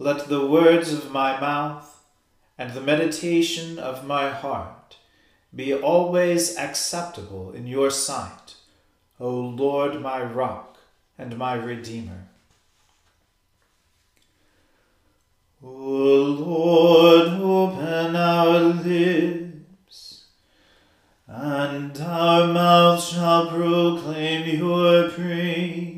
Let the words of my mouth and the meditation of my heart be always acceptable in your sight, O Lord, my rock and my redeemer. O Lord, open our lips, and our mouth shall proclaim your praise.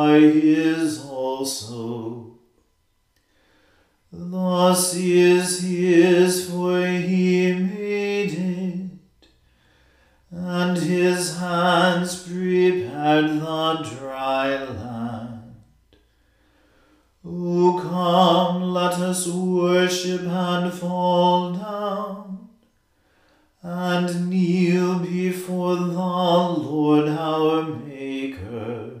are his also. The sea is his, for he made it, and his hands prepared the dry land. O come, let us worship and fall down and kneel before the Lord our Maker.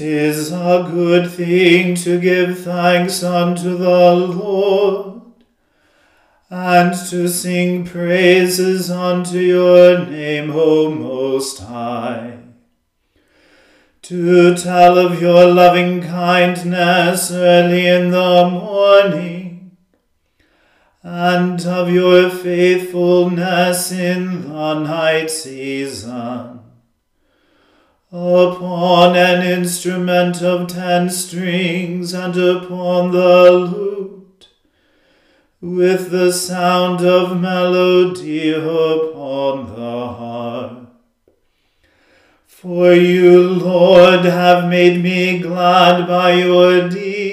is a good thing to give thanks unto the Lord, and to sing praises unto your name, O Most High. To tell of your loving kindness early in the morning and of your faithfulness in the night season. Upon an instrument of ten strings and upon the lute, with the sound of melody upon the harp. For you, Lord, have made me glad by your deeds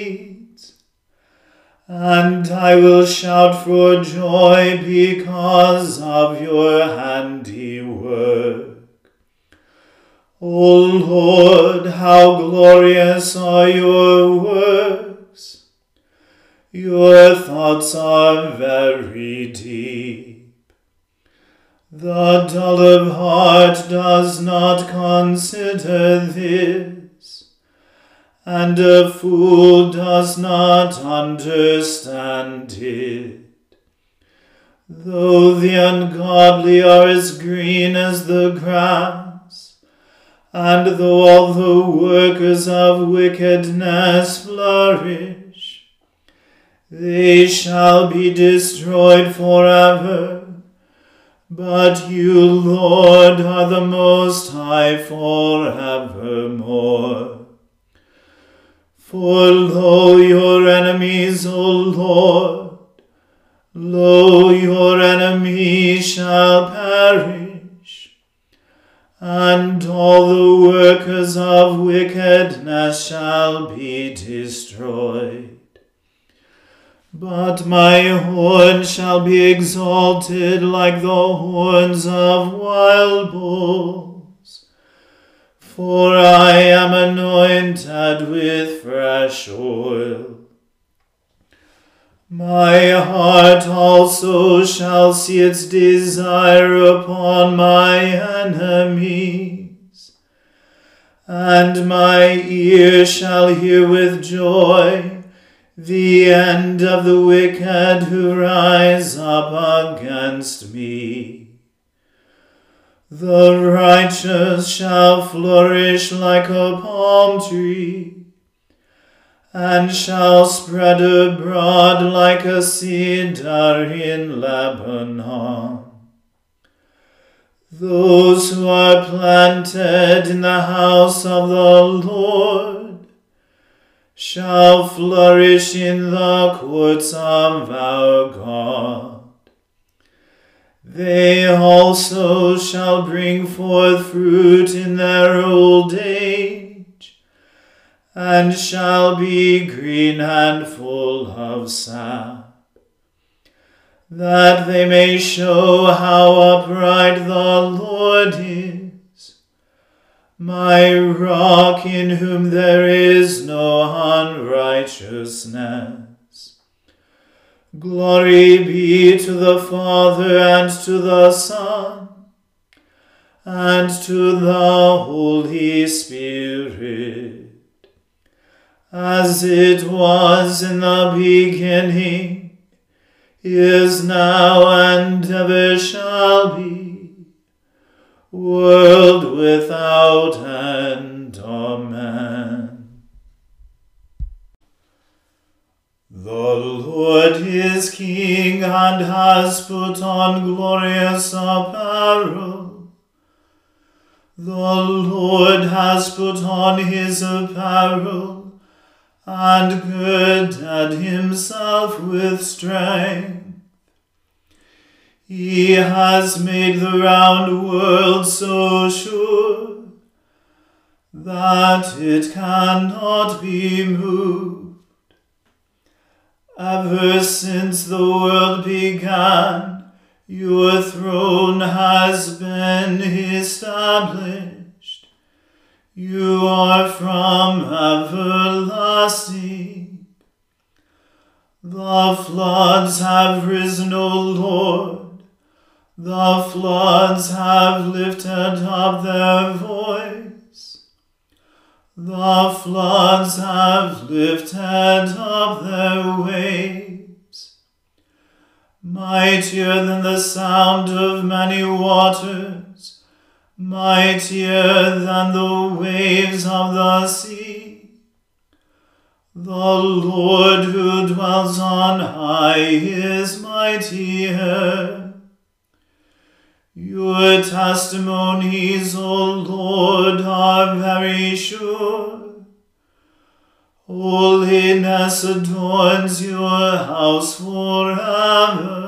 and I will shout for joy because of your handiwork. O Lord, how glorious are your works! Your thoughts are very deep. The dull of heart does not consider this, and a fool does not understand it. Though the ungodly are as green as the grass, and though all the workers of wickedness flourish, they shall be destroyed forever. But you, Lord, are the Most High forevermore. For lo, your enemies, O Lord, lo, your enemies shall perish and all the workers of wickedness shall be destroyed. But my horn shall be exalted like the horns of wild bulls, for I am anointed with fresh oil. My heart also shall see its desire upon my enemies, and my ear shall hear with joy the end of the wicked who rise up against me. The righteous shall flourish like a palm tree and shall spread abroad like a cedar in Lebanon. Those who are planted in the house of the Lord shall flourish in the courts of our God. They also shall bring forth fruit in their old age and shall be green and full of sap, that they may show how upright the Lord is, my rock in whom there is no unrighteousness. Glory be to the Father and to the Son and to the Holy Spirit as it was in the beginning, is now, and ever shall be, world without end. Amen. The Lord is King and has put on glorious apparel. The Lord has put on his apparel and girded himself with strength. He has made the round world so sure that it cannot be moved. Ever since the world began, your throne has been established. You are from everlasting. The floods have risen, O Lord. The floods have lifted up their voice. The floods have lifted up their waves. Mightier than the sound of many waters mightier than the waves of the sea. The Lord who dwells on high is mightier. Your testimonies, O Lord, are very sure. Holiness adorns your house forever.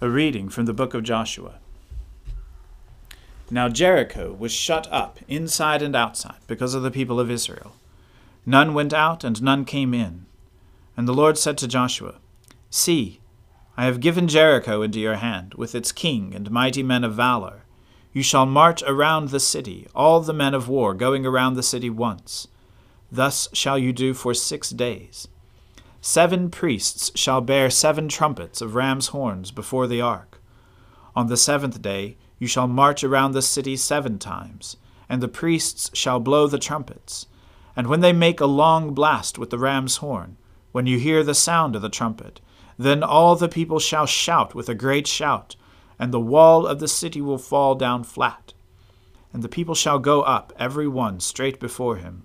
A reading from the book of Joshua. Now Jericho was shut up inside and outside because of the people of Israel. None went out and none came in. And the Lord said to Joshua, See, I have given Jericho into your hand, with its king and mighty men of valor. You shall march around the city, all the men of war going around the city once. Thus shall you do for six days. Seven priests shall bear seven trumpets of ram's horns before the ark. On the seventh day you shall march around the city seven times, and the priests shall blow the trumpets. And when they make a long blast with the ram's horn, when you hear the sound of the trumpet, then all the people shall shout with a great shout, and the wall of the city will fall down flat. And the people shall go up, every one straight before him.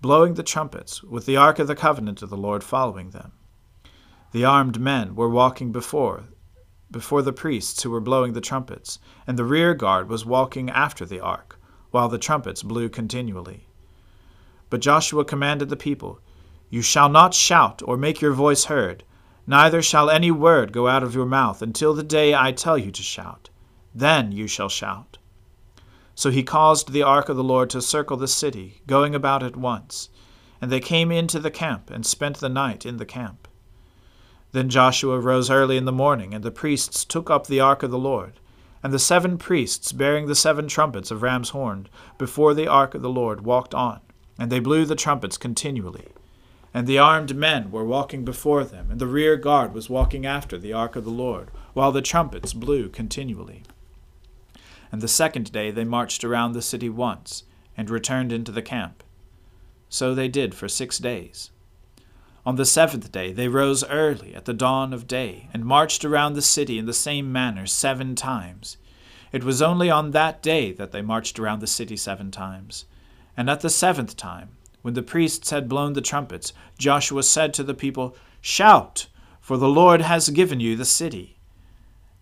blowing the trumpets, with the ark of the covenant of the Lord following them. The armed men were walking before, before the priests who were blowing the trumpets, and the rear guard was walking after the ark, while the trumpets blew continually. But Joshua commanded the people, You shall not shout or make your voice heard Neither shall any word go out of your mouth until the day I tell you to shout. Then you shall shout. So he caused the ark of the Lord to circle the city, going about it once. And they came into the camp, and spent the night in the camp. Then Joshua rose early in the morning, and the priests took up the ark of the Lord. And the seven priests, bearing the seven trumpets of ram's horn, before the ark of the Lord, walked on, and they blew the trumpets continually. And the armed men were walking before them, and the rear guard was walking after the ark of the Lord, while the trumpets blew continually. And the second day they marched around the city once, and returned into the camp. So they did for six days. On the seventh day they rose early at the dawn of day, and marched around the city in the same manner seven times. It was only on that day that they marched around the city seven times. And at the seventh time, when the priests had blown the trumpets, Joshua said to the people, Shout, for the Lord has given you the city.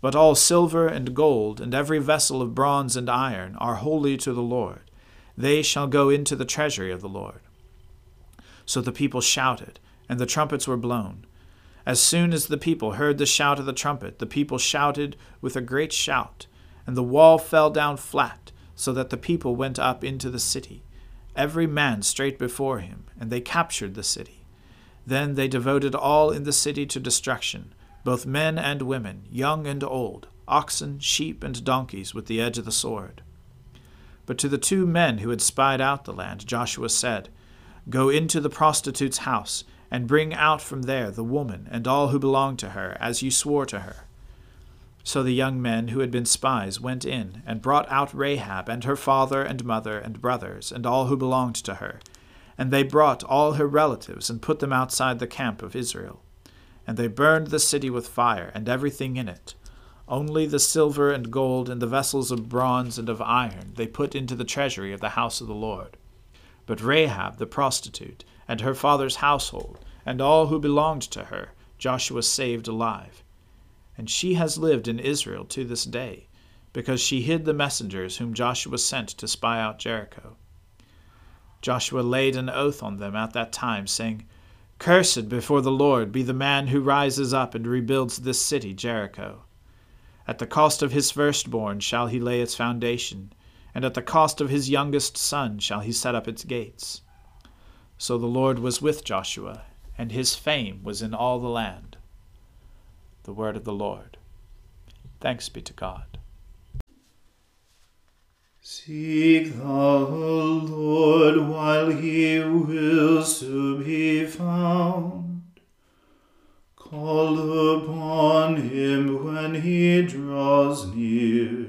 But all silver and gold, and every vessel of bronze and iron, are holy to the Lord. They shall go into the treasury of the Lord. So the people shouted, and the trumpets were blown. As soon as the people heard the shout of the trumpet, the people shouted with a great shout, and the wall fell down flat, so that the people went up into the city every man straight before him, and they captured the city. Then they devoted all in the city to destruction, both men and women, young and old, oxen, sheep, and donkeys, with the edge of the sword. But to the two men who had spied out the land, Joshua said, Go into the prostitute's house, and bring out from there the woman and all who belong to her, as you swore to her. So the young men who had been spies went in, and brought out Rahab and her father and mother and brothers, and all who belonged to her. And they brought all her relatives, and put them outside the camp of Israel. And they burned the city with fire, and everything in it. Only the silver and gold and the vessels of bronze and of iron they put into the treasury of the house of the Lord. But Rahab the prostitute, and her father's household, and all who belonged to her, Joshua saved alive and she has lived in Israel to this day, because she hid the messengers whom Joshua sent to spy out Jericho. Joshua laid an oath on them at that time, saying, Cursed before the Lord be the man who rises up and rebuilds this city, Jericho. At the cost of his firstborn shall he lay its foundation, and at the cost of his youngest son shall he set up its gates. So the Lord was with Joshua, and his fame was in all the land. The word of the Lord. Thanks be to God. Seek the Lord while he wills to be found. Call upon him when he draws near.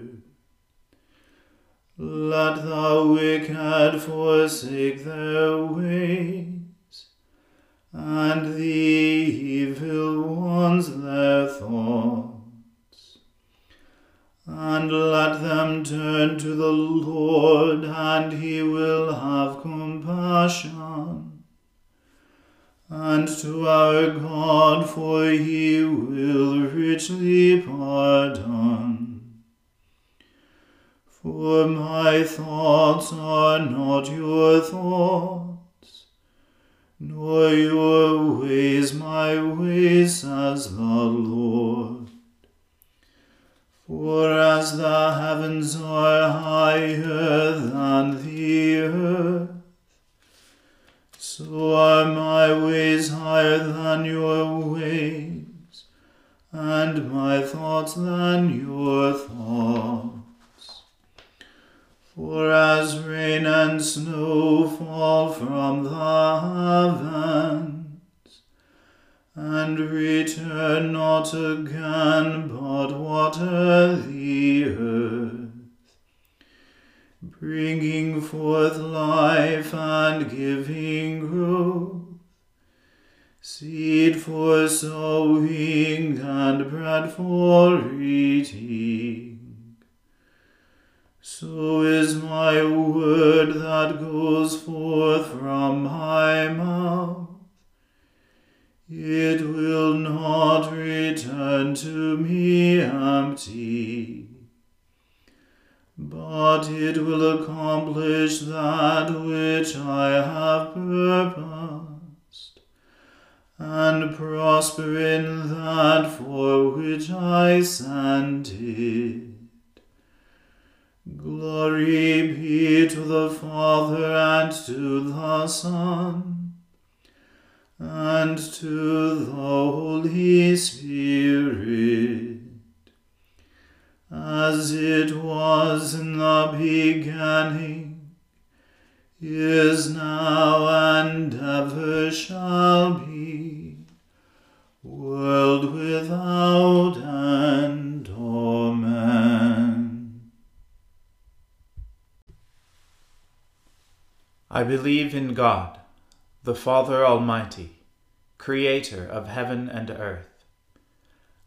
Let the wicked forsake their ways, and the evil ones their thoughts. And let them turn to the Lord, and he will have compassion. And to our God, for he will richly pardon. For my thoughts are not your thoughts, nor your ways my ways, says the Lord. For as the heavens are higher than the earth, so are my ways higher than your ways, and my thoughts than your thoughts. For as rain and snow but it will accomplish that which I have purposed, and prosper in that for which I sent it. Glory be to the Father and to the Son and to the Holy Spirit, as it was in the beginning, is now, and ever shall be, world without end. Amen. I believe in God, the Father Almighty, creator of heaven and earth.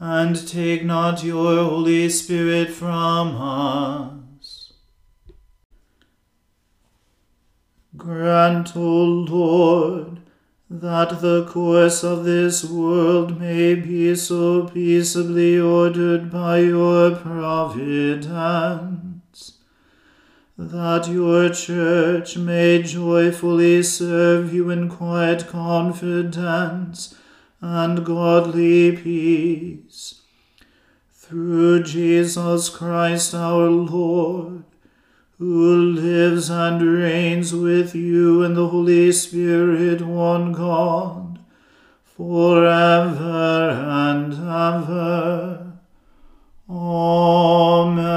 and take not your Holy Spirit from us. Grant, O Lord, that the course of this world may be so peaceably ordered by your providence, that your church may joyfully serve you in quiet confidence and godly peace. Through Jesus Christ our Lord, who lives and reigns with you in the Holy Spirit, one God, forever and ever. Amen.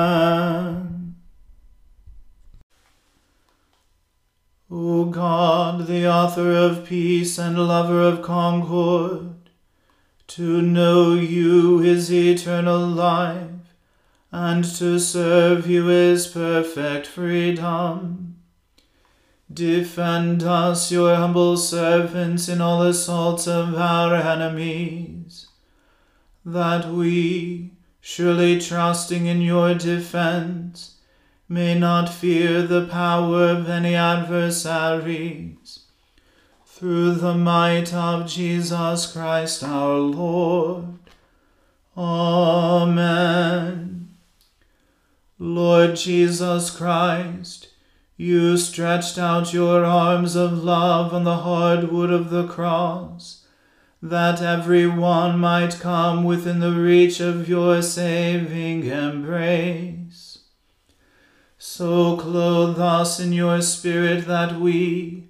O God, the author of peace and lover of concord, to know you is eternal life, and to serve you is perfect freedom. Defend us, your humble servants, in all assaults of our enemies, that we, surely trusting in your defense, may not fear the power of any adversaries through the might of Jesus Christ our Lord. Amen. Lord Jesus Christ, you stretched out your arms of love on the hard wood of the cross, that every one might come within the reach of your saving embrace. So clothe us in your Spirit that we,